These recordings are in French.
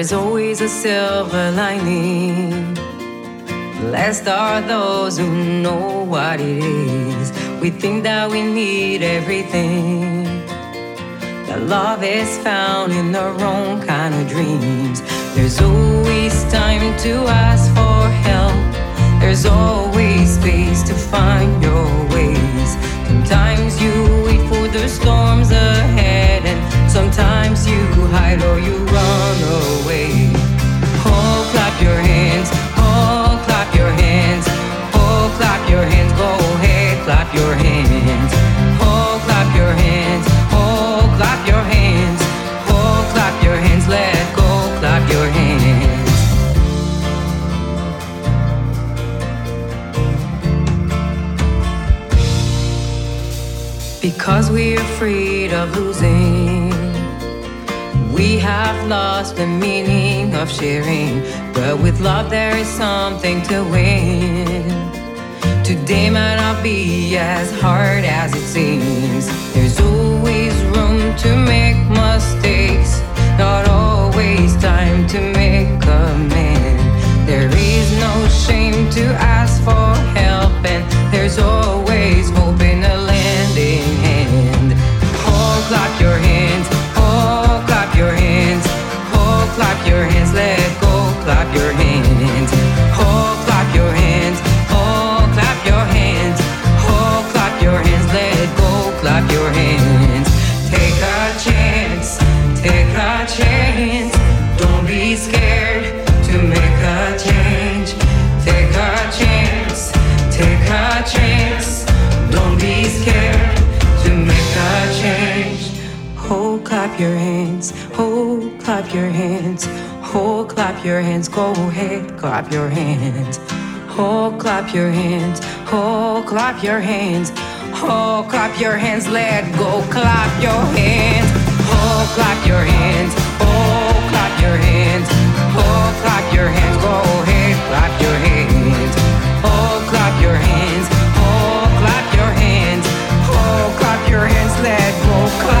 is always a silver lining. Blessed are those who know what it is. We think that we need everything. That love is found in the wrong kind of dreams. There's always time to ask for help. There's always space to find your ways. Sometimes you wait for the storms ahead, and sometimes you hide or you run away. Your hands, oh, clap your hands, oh, clap your hands, go ahead, clap your hands. Oh, clap your hands, oh, clap your hands, oh, clap your hands, let go, clap your hands. Because we're afraid of losing we have lost the meaning of sharing, but with love there is something to win. Today might not be as hard as it seems. There's always room to make mistakes, not always time to make amends. There is no shame to ask for help, and there's always hope in a clap your hands. Oh, clap your hands. Go ahead, clap your hands. Oh, clap your hands. Oh, clap your hands. Oh, clap your hands. Let go. Clap your hands. Oh, clap your hands. Oh, clap your hands. Oh, clap your hands. Go ahead, clap your hands. Oh, clap your hands. Oh, clap your hands. Oh, clap your hands. Let go. Clap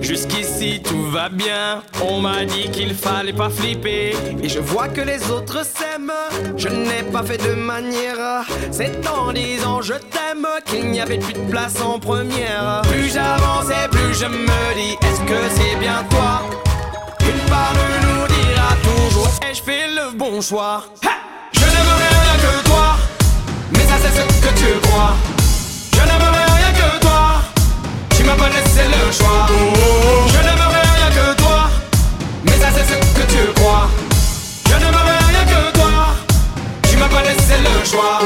jusqu'ici tout va bien. On m'a dit qu'il fallait pas flipper. Et je vois que les autres s'aiment. Je n'ai pas fait de manière. C'est en disant je t'aime qu'il n'y avait plus de place en première. Plus j'avançais, plus je me dis est-ce que c'est bien toi? Une part nous dira toujours ai-je fait le bon choix Je n'aimerais rien que toi, mais ça c'est ce que tu crois. Tu m'as pas laissé le choix. Je n'aimerais rien que toi, mais ça c'est ce que tu crois. Je n'aimerais rien que toi, tu m'as pas laissé le choix.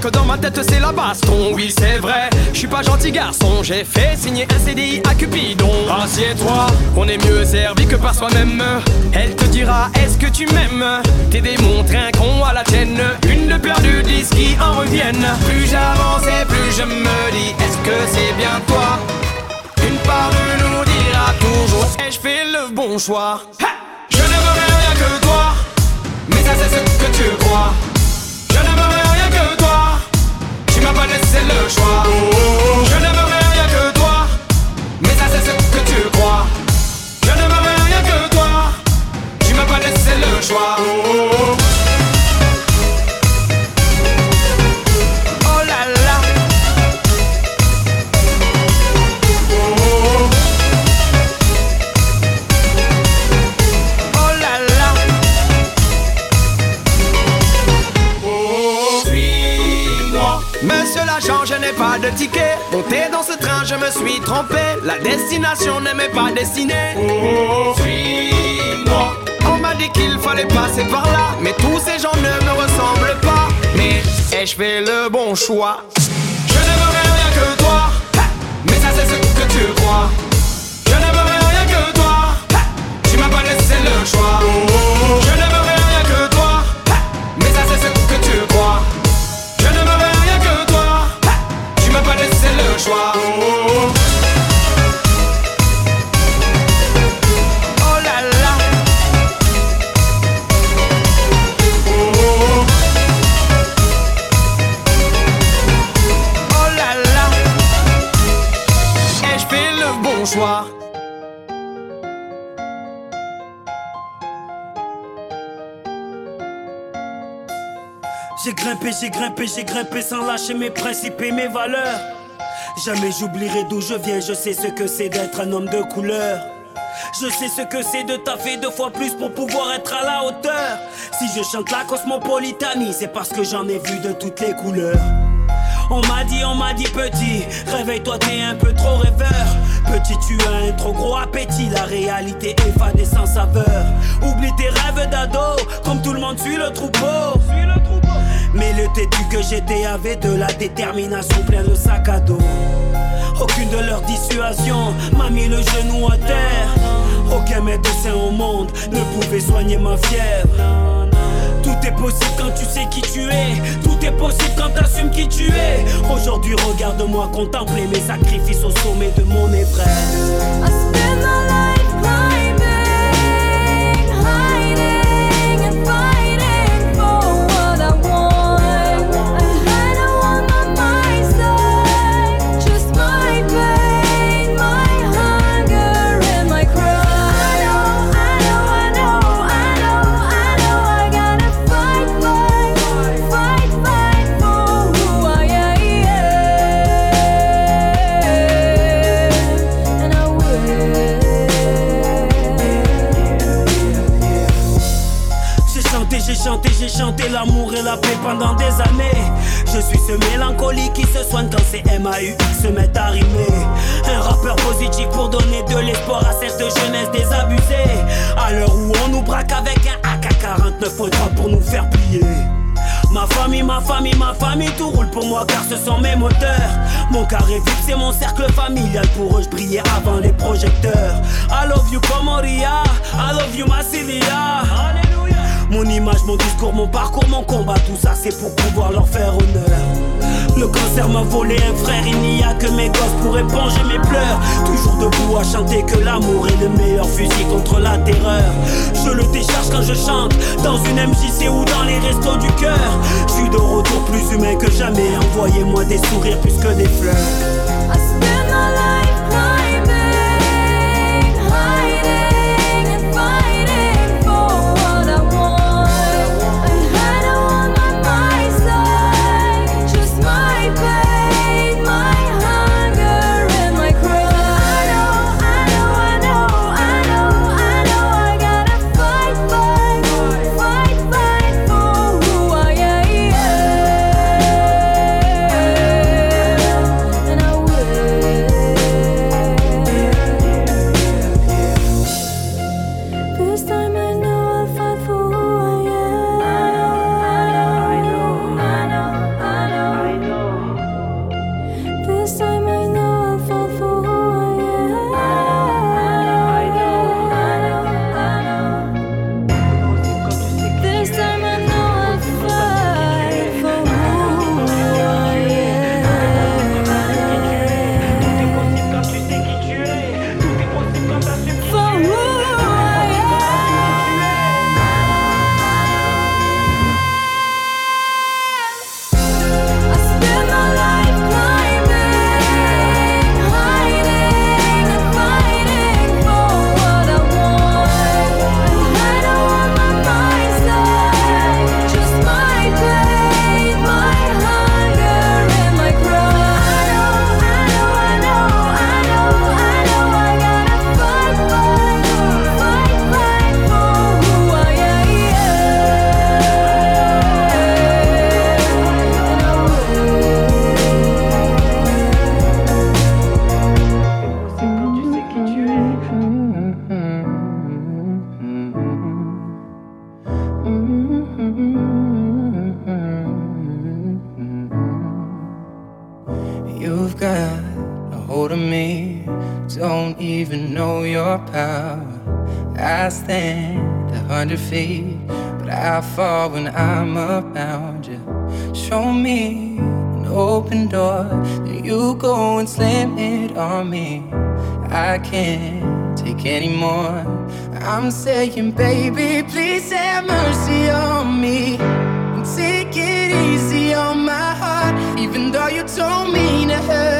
Que dans ma tête c'est la baston. Oui, c'est vrai, je suis pas gentil garçon, j'ai fait signer un CDI à Cupidon. Assieds-toi, on est mieux servi que par soi-même. Elle te dira, est-ce que tu m'aimes? T'es démontré un con à la tienne, une de perdue, dix qui en reviennent. Plus j'avance et plus je me dis, est-ce que c'est bien toi? Une part de nous dira toujours, ai-je fait le bon choix? Je ne veux rien que toi mais ça c'est ce que tu crois. Tu m'as pas laissé le choix. Je n'aimerais rien que toi. Mais ça c'est ce que tu crois. Je n'aimerais rien que toi. Tu m'as pas laissé le choix. De ticket. Monté dans ce train, je me suis trompé. La destination n'aimait pas dessiner. Oh, suis-moi. On m'a dit qu'il fallait passer par là. Mais tous ces gens ne me ressemblent pas. Mais ai-je fait le bon choix? Je n'aimerais rien que toi. Mais ça, c'est ce que tu crois. Je n'aimerais rien que toi. Tu m'as pas laissé le choix. Je n'aimerais rien J'ai grimpé, j'ai grimpé, j'ai grimpé sans lâcher mes principes et mes valeurs. Jamais j'oublierai d'où je viens, je sais ce que c'est d'être un homme de couleur. Je sais ce que c'est de taffer deux fois plus pour pouvoir être à la hauteur. Si je chante la cosmopolitanie, c'est parce que j'en ai vu de toutes les couleurs. On m'a dit, on m'a dit petit, réveille-toi, t'es un peu trop rêveur. Petit, tu as un trop gros appétit, la réalité est fade et sans saveur. Oublie tes rêves d'ado, comme tout le monde suit le troupeau. Mais le têtu que j'étais avait de la détermination plein de sac à dos. Aucune de leurs dissuasions m'a mis le genou à terre. Aucun médecin au monde ne pouvait soigner ma fièvre. Tout est possible quand tu sais qui tu es. Tout est possible quand t'assumes qui tu es. Aujourd'hui, regarde-moi contempler mes sacrifices au sommet de mon épreuve. l'amour et la paix pendant des années. Je suis ce mélancolique qui se soigne quand ces MAU se mettent à rimer. Un rappeur positif pour donner de l'espoir à cette jeunesse désabusée. À l'heure où on nous braque avec un AK-49, faudra pour nous faire plier. Ma famille, ma famille, ma famille, tout roule pour moi car ce sont mes moteurs. Mon carré vip, c'est mon cercle familial. Pour eux, je brillais avant les projecteurs. I love you, Comoria. I love you, Massilia. Mon image, mon discours, mon parcours, mon combat, tout ça c'est pour pouvoir leur faire honneur. Le cancer m'a volé un frère, il n'y a que mes gosses pour éponger mes pleurs. Toujours debout à chanter que l'amour est le meilleur fusil contre la terreur. Je le décharge quand je chante, dans une MJC ou dans les restos du cœur. Je suis de retour plus humain que jamais, envoyez-moi des sourires plus que des fleurs. I fall when I'm around you. Show me an open door, then you go and slam it on me. I can't take anymore. I'm saying, baby, please have mercy on me. And take it easy on my heart, even though you told me to hurt.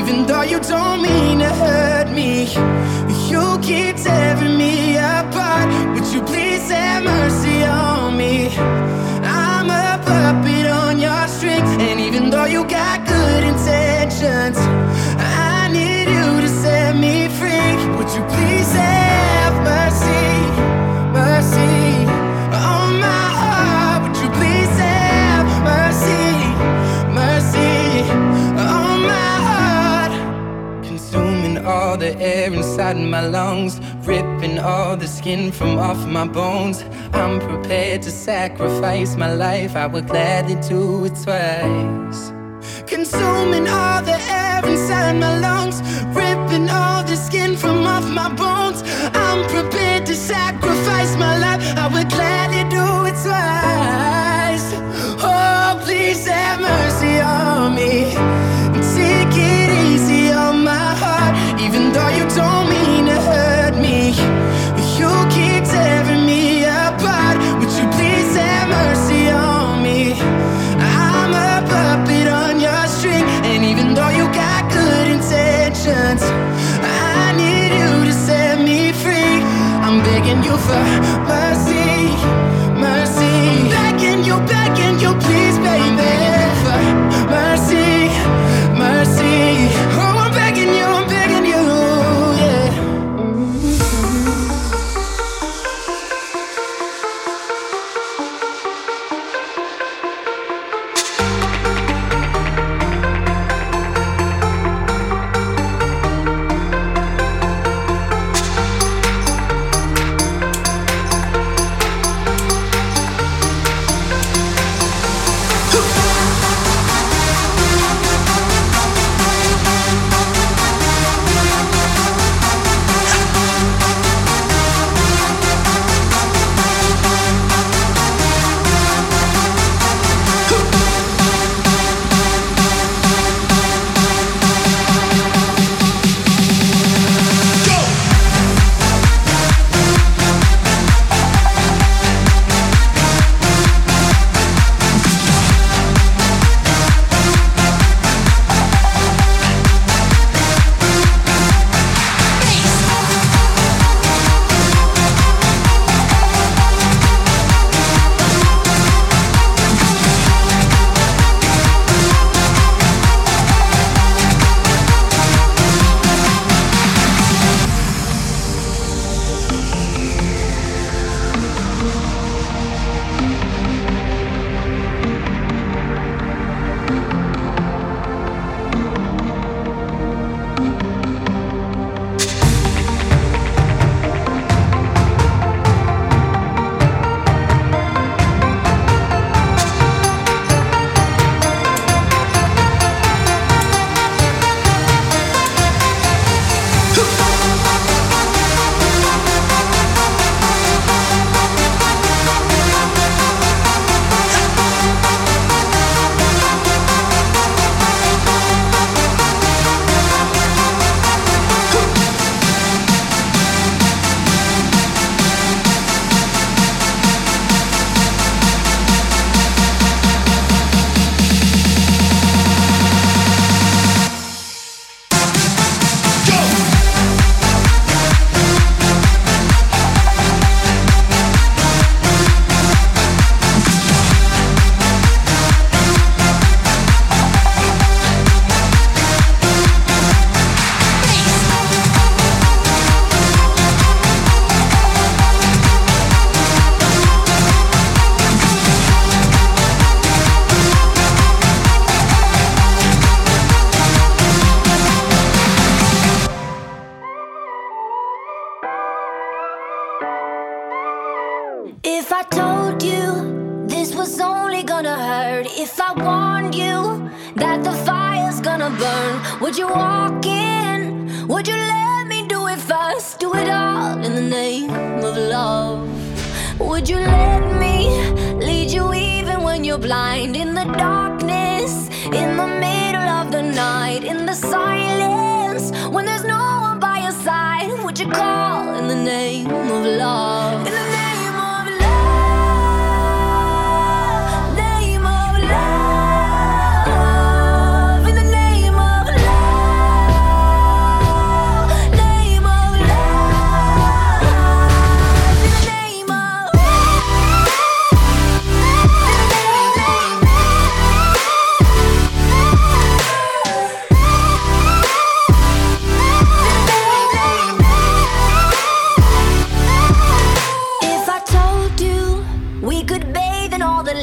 even though you don't mean to hurt me. You keep tearing me apart. Would you please have mercy on me? I'm a puppet on your strings, and even though you got good intentions, I air inside my lungs, ripping all the skin from off my bones. I'm prepared to sacrifice my life, I would gladly do it twice. Consuming all the air inside my lungs, ripping all the skin from off my bones. I'm prepared to sacrifice my life, I would gladly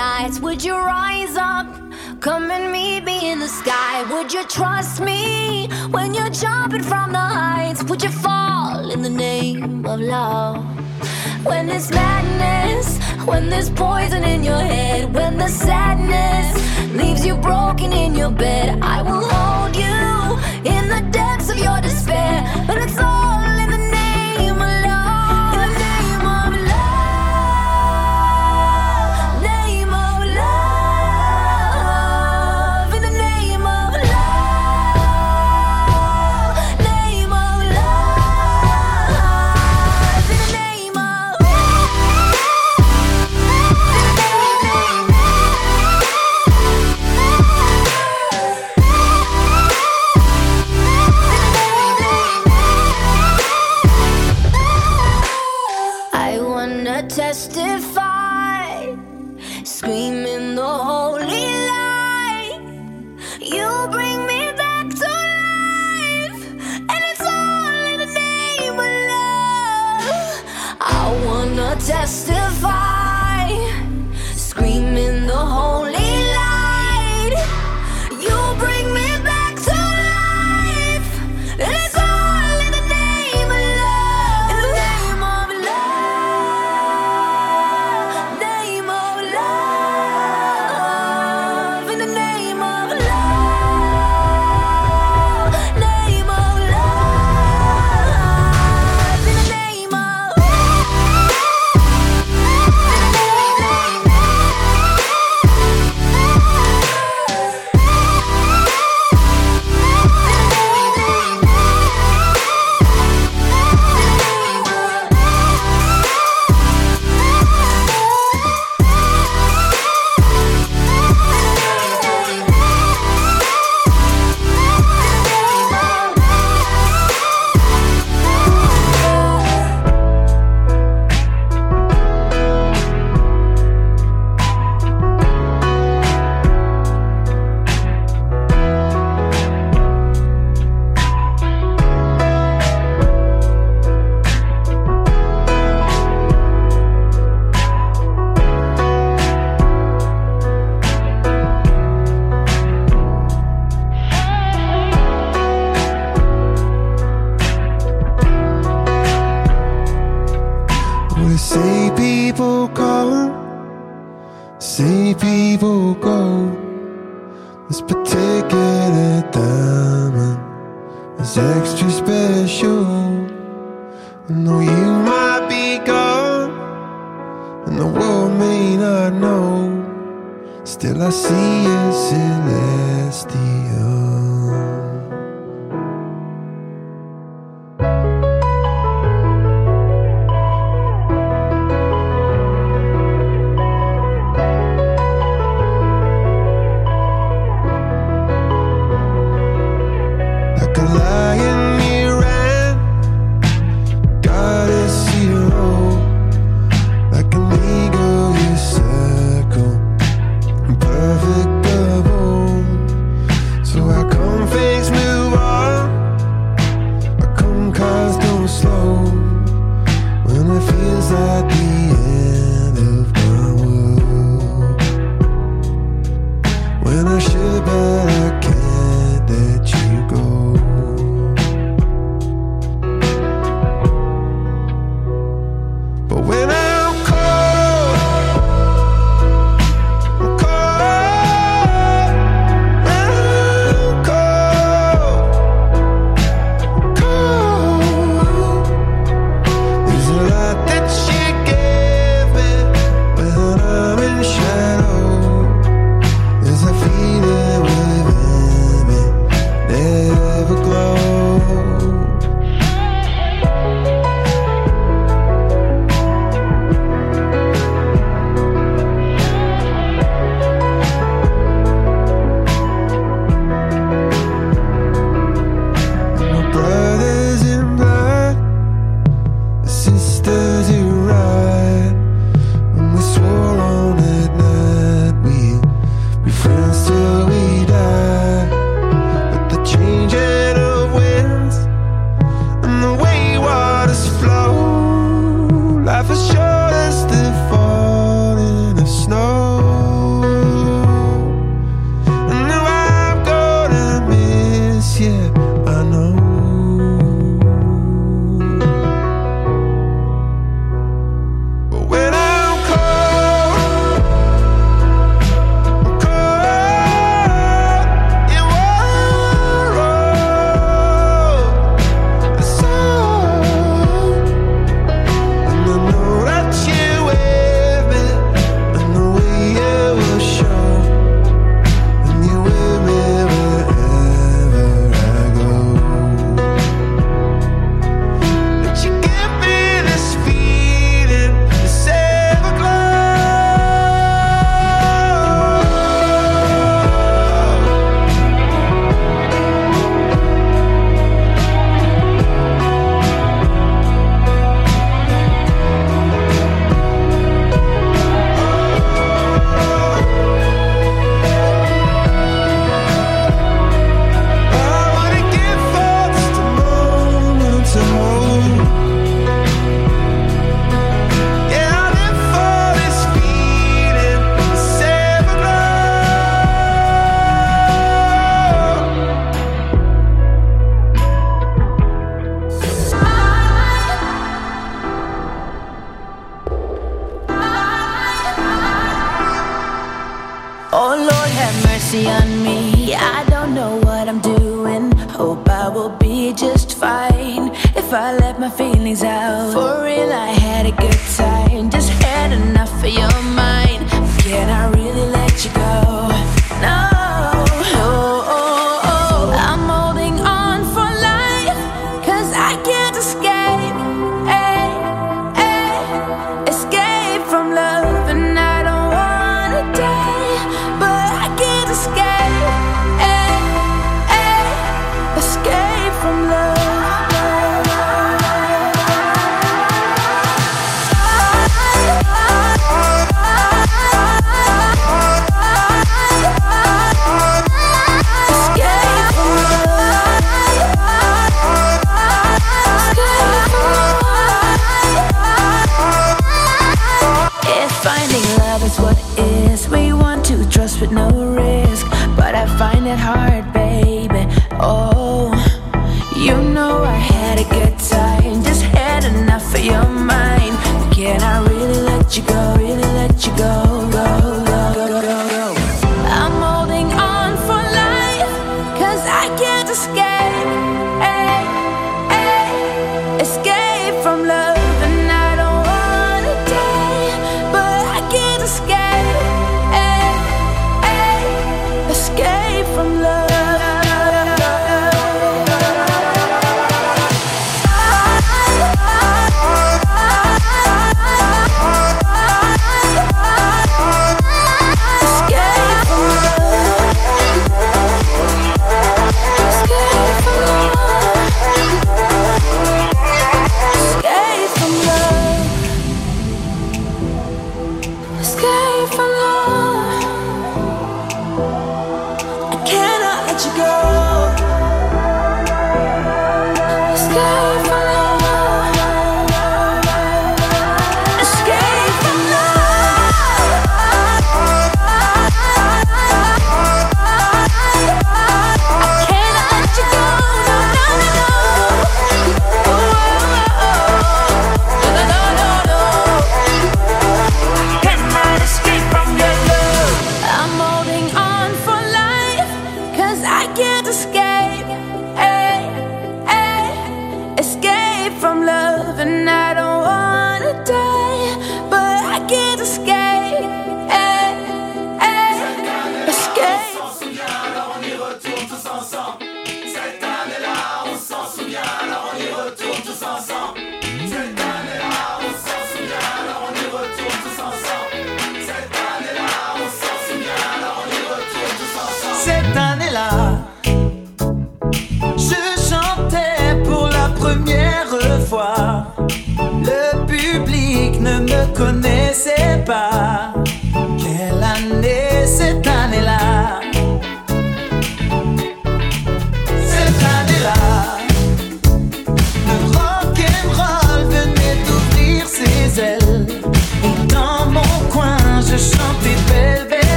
Would you rise up? Come and meet me in the sky. Would you trust me when you're jumping from the heights? Would you fall in the name of love? When there's madness, when there's poison in your head, when the sadness leaves you broken in your bed, I will hold you in the depths of your despair. But it's all Though you might be gone, and the world may not know. Still, I see you celestial.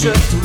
should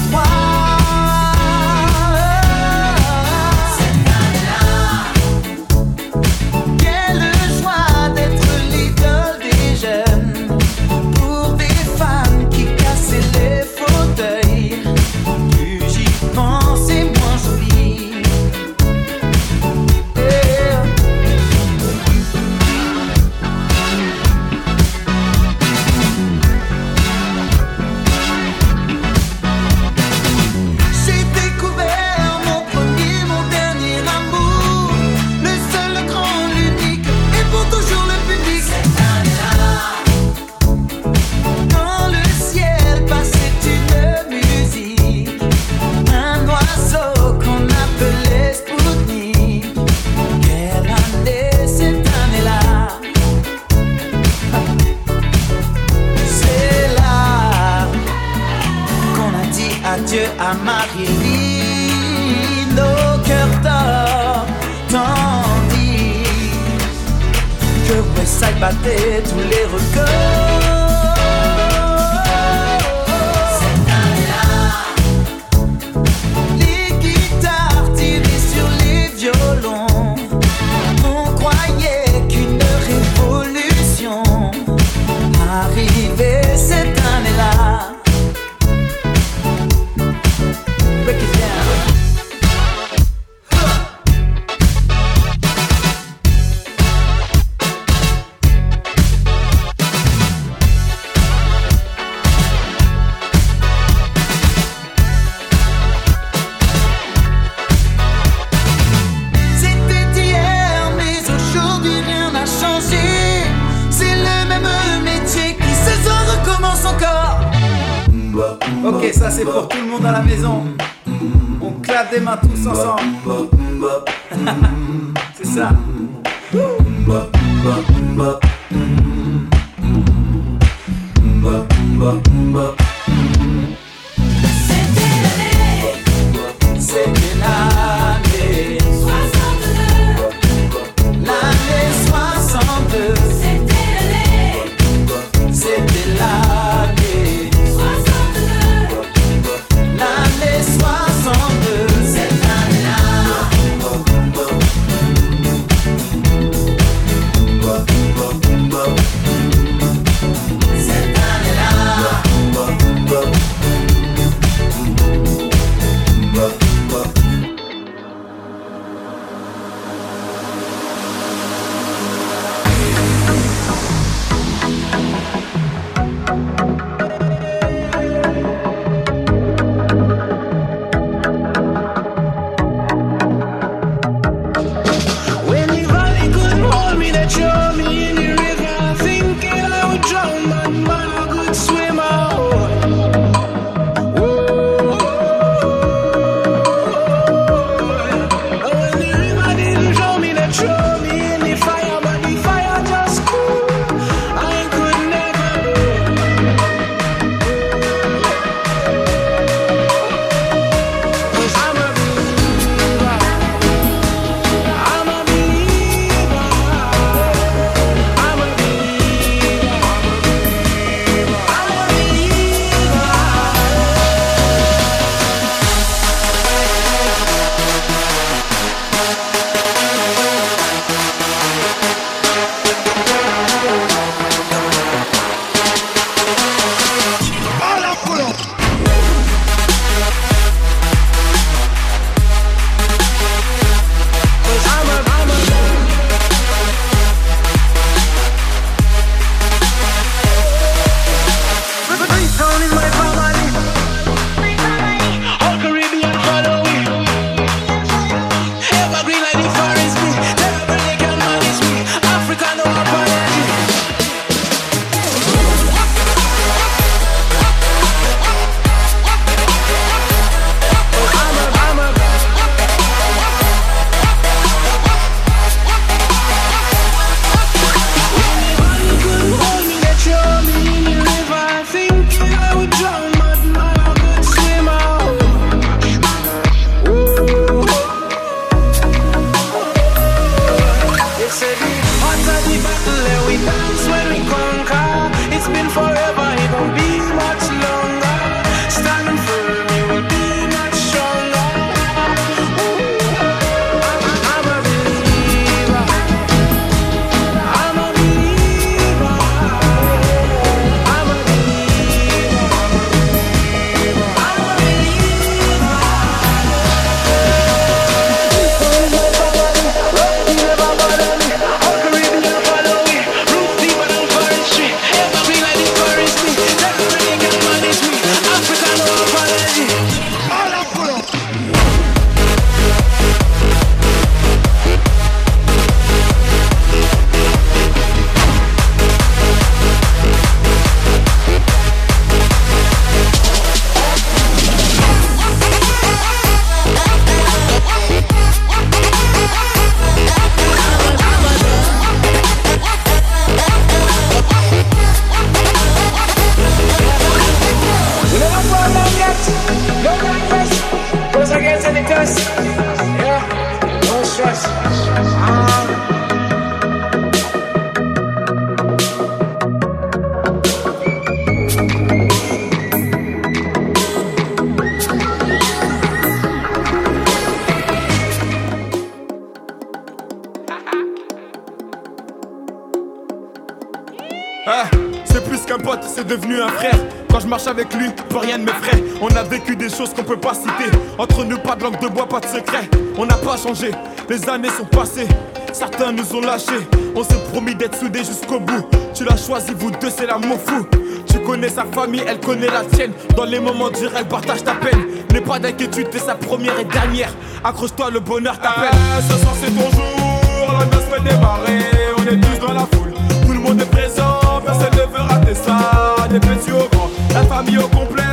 choses qu'on peut pas citer. Entre nous, pas de langue de bois, pas de secret. On n'a pas changé, les années sont passées. Certains nous ont lâchés. On s'est promis d'être soudés jusqu'au bout. Tu l'as choisi, vous deux, c'est l'amour fou. Tu connais sa famille, elle connaît la tienne. Dans les moments durs, elle partage ta peine. N'aie pas d'inquiétude, t'es sa première et dernière. Accroche-toi, le bonheur t'appelle. Ah, ce soir c'est ton jour, la noce fait démarrer. On est tous dans la foule, tout le monde est présent. Personne ne veut rater ça, des petits au grand. La famille au complet,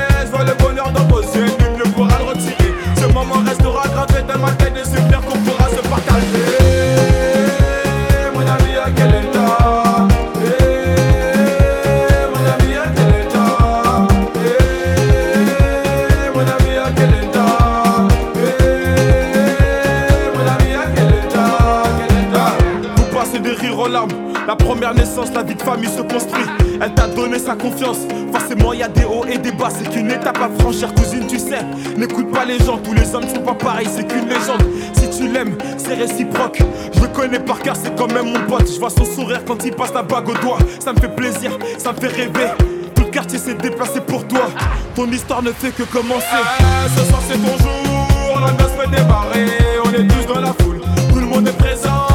La première naissance, la vie de famille se construit. Elle t'a donné sa confiance. Forcément, y a des hauts et des bas. C'est qu'une étape à franchir, cousine, tu sais. N'écoute pas les gens, tous les hommes sont pas pareils. C'est qu'une légende. Si tu l'aimes, c'est réciproque. Je le connais par cœur, c'est quand même mon pote. Je vois son sourire quand il passe la bague au doigt. Ça me fait plaisir, ça me fait rêver. Tout le quartier s'est déplacé pour toi. Ton histoire ne fait que commencer. Ah, ce soir c'est ton jour, la fait démarrer. On est tous dans la foule, tout le monde est présent.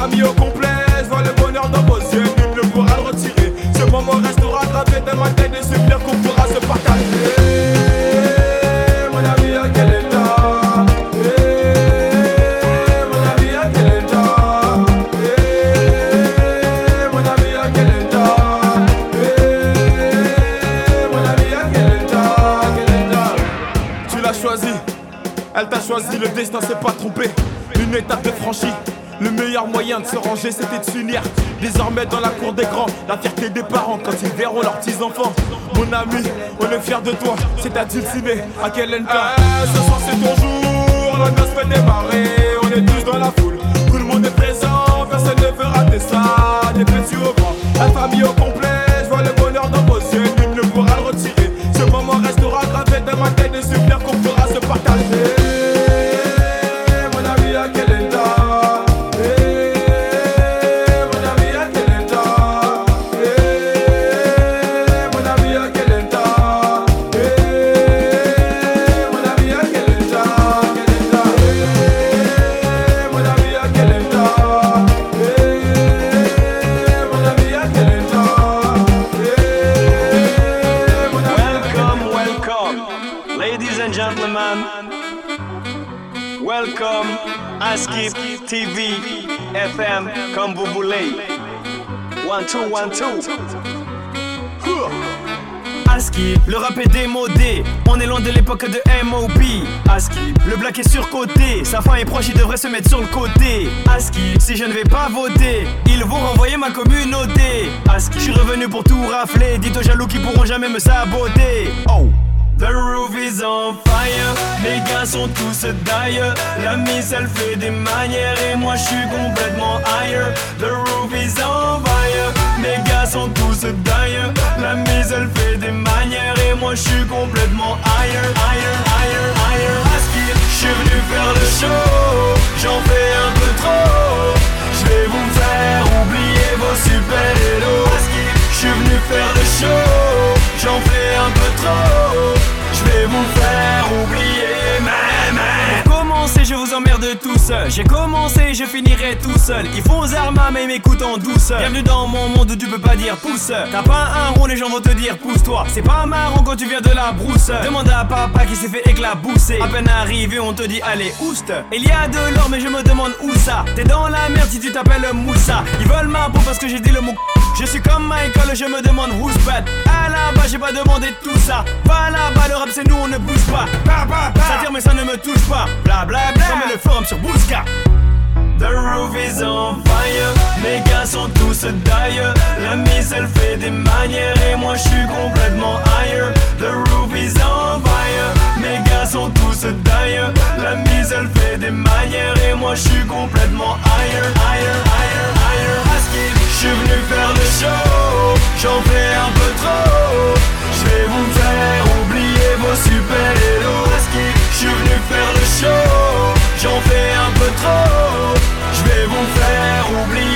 Famille au complet, vois le bonheur dans vos yeux. Nul ne pourra le retirer. Ce moment restera gravé dans ma tête, des souvenirs qu'on pourra se partager. Mon ami, à quel état? Eh, Mon ami, à quel état? Eh, Mon ami, à quel état? Eh, Mon ami, à Quel état? Tu l'as choisi, elle t'a choisi, le destin s'est pas trompé. Une étape de franchie. Le meilleur moyen de se ranger, c'était de s'unir. Désormais dans la cour des grands, la fierté des parents quand ils verront leurs petits enfants. Mon ami, on est fiers de toi, c'est à Dulciné, à quel Ah, ce soir c'est ton jour, la noce fait démarrer. On est tous dans la foule, tout le monde est présent. Personne ne veut rater ça, des petits au grand. La famille au complet, Le rap est démodé, on est loin de l'époque de MOB. Aski, le black est surcoté, sa fin est proche, il devrait se mettre sur le côté. Aski, si je ne vais pas voter, ils vont renvoyer ma communauté. Aski, je suis revenu pour tout rafler, dites aux jaloux qui pourront jamais me saboter. Oh! The roof is on fire, les gars sont tous d'ailleurs. La miss elle fait des manières et moi je suis complètement higher. The roof is on fire, les gars sont tous d'ailleurs. La miss elle fait des manières et moi je suis complètement higher, higher, higher, higher. Je suis venu faire le show, j'en fais un peu trop. Je vais vous faire oublier vos super-héros. J'ai commencé, je finirai tout seul. Ils font aux armes, mais m'écoutent en douceur. Bienvenue dans mon monde où tu peux pas dire pouce. T'as pas un rond, les gens vont te dire pousse-toi. C'est pas marrant quand tu viens de la brousse. Demande à papa qui s'est fait éclabousser. À peine arrivé, on te dit allez, ouste. Il y a de l'or, mais je me demande où ça. T'es dans la merde si tu t'appelles Moussa. Ils veulent ma peau parce que j'ai dit le mot. Je suis comme Michael, je me demande who's bad. À la base, j'ai pas demandé tout ça. Va là-bas, le rap c'est nous, on ne bouge pas. Bah, bah, bah. Ça tire, mais ça ne me touche pas. Bla bla bla. Comme le forum sur Bouska. The roof is on fire, les gars sont tous d'ailleurs. La mise elle fait des manières et moi je suis complètement higher. The roof is on fire, mes gars sont tous La mise elle fait des manières Et moi je suis complètement ailleurs, ailleurs, ailleurs, ailleurs Je suis venu faire le show J'en fais un peu trop Je vais vous faire oublier vos super héros Je suis venu faire le show J'en fais un peu trop Je vais vous faire oublier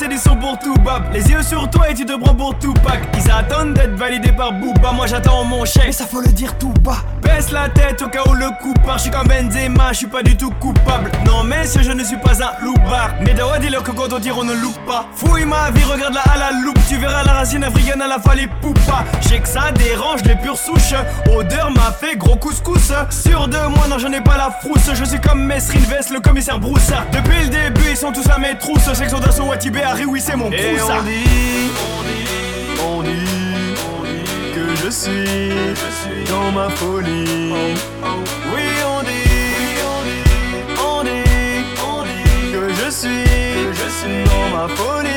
c'est des sons pour tout bab Les yeux sur toi et tu te prends pour tout pack Ils attendent d'être validés par Booba. Moi j'attends mon chèque. Mais ça faut le dire tout bas. Baisse la tête au cas où le coup part Je suis comme Benzema, je suis pas du tout coupable. Non messieurs je ne suis pas un loupard. Mais Dawa dis-leur que quand on tire on ne loupe pas. Fouille ma vie, regarde-la à la loupe. Tu verras la racine africaine à la fallait poupa. Je sais que ça dérange les pures souches. Odeur m'a fait gros couscous. Sur de moi non j'en ai pas la frousse. Je suis comme Mesrine Vest, le commissaire Broussa Depuis le début ils sont tous à mes trousses. Section d'assaut Watibé, carré, oui, c'est mon crew, ça. On dit, on dit, on dit que je suis je suis dans ma folie. Oui, on dit, on dit, on dit que je suis dans ma folie.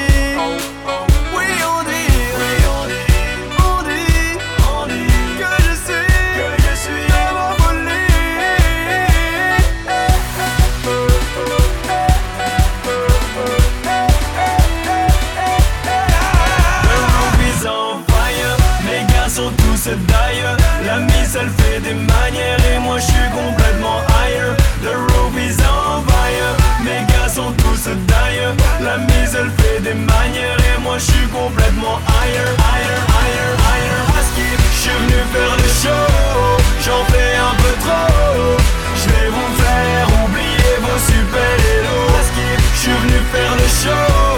je suis complètement higher, higher, higher, higher Askip, je suis venu faire le show. J'en fais un peu trop. Je vais vous faire oublier vos super héros Askip, je suis venu faire le show.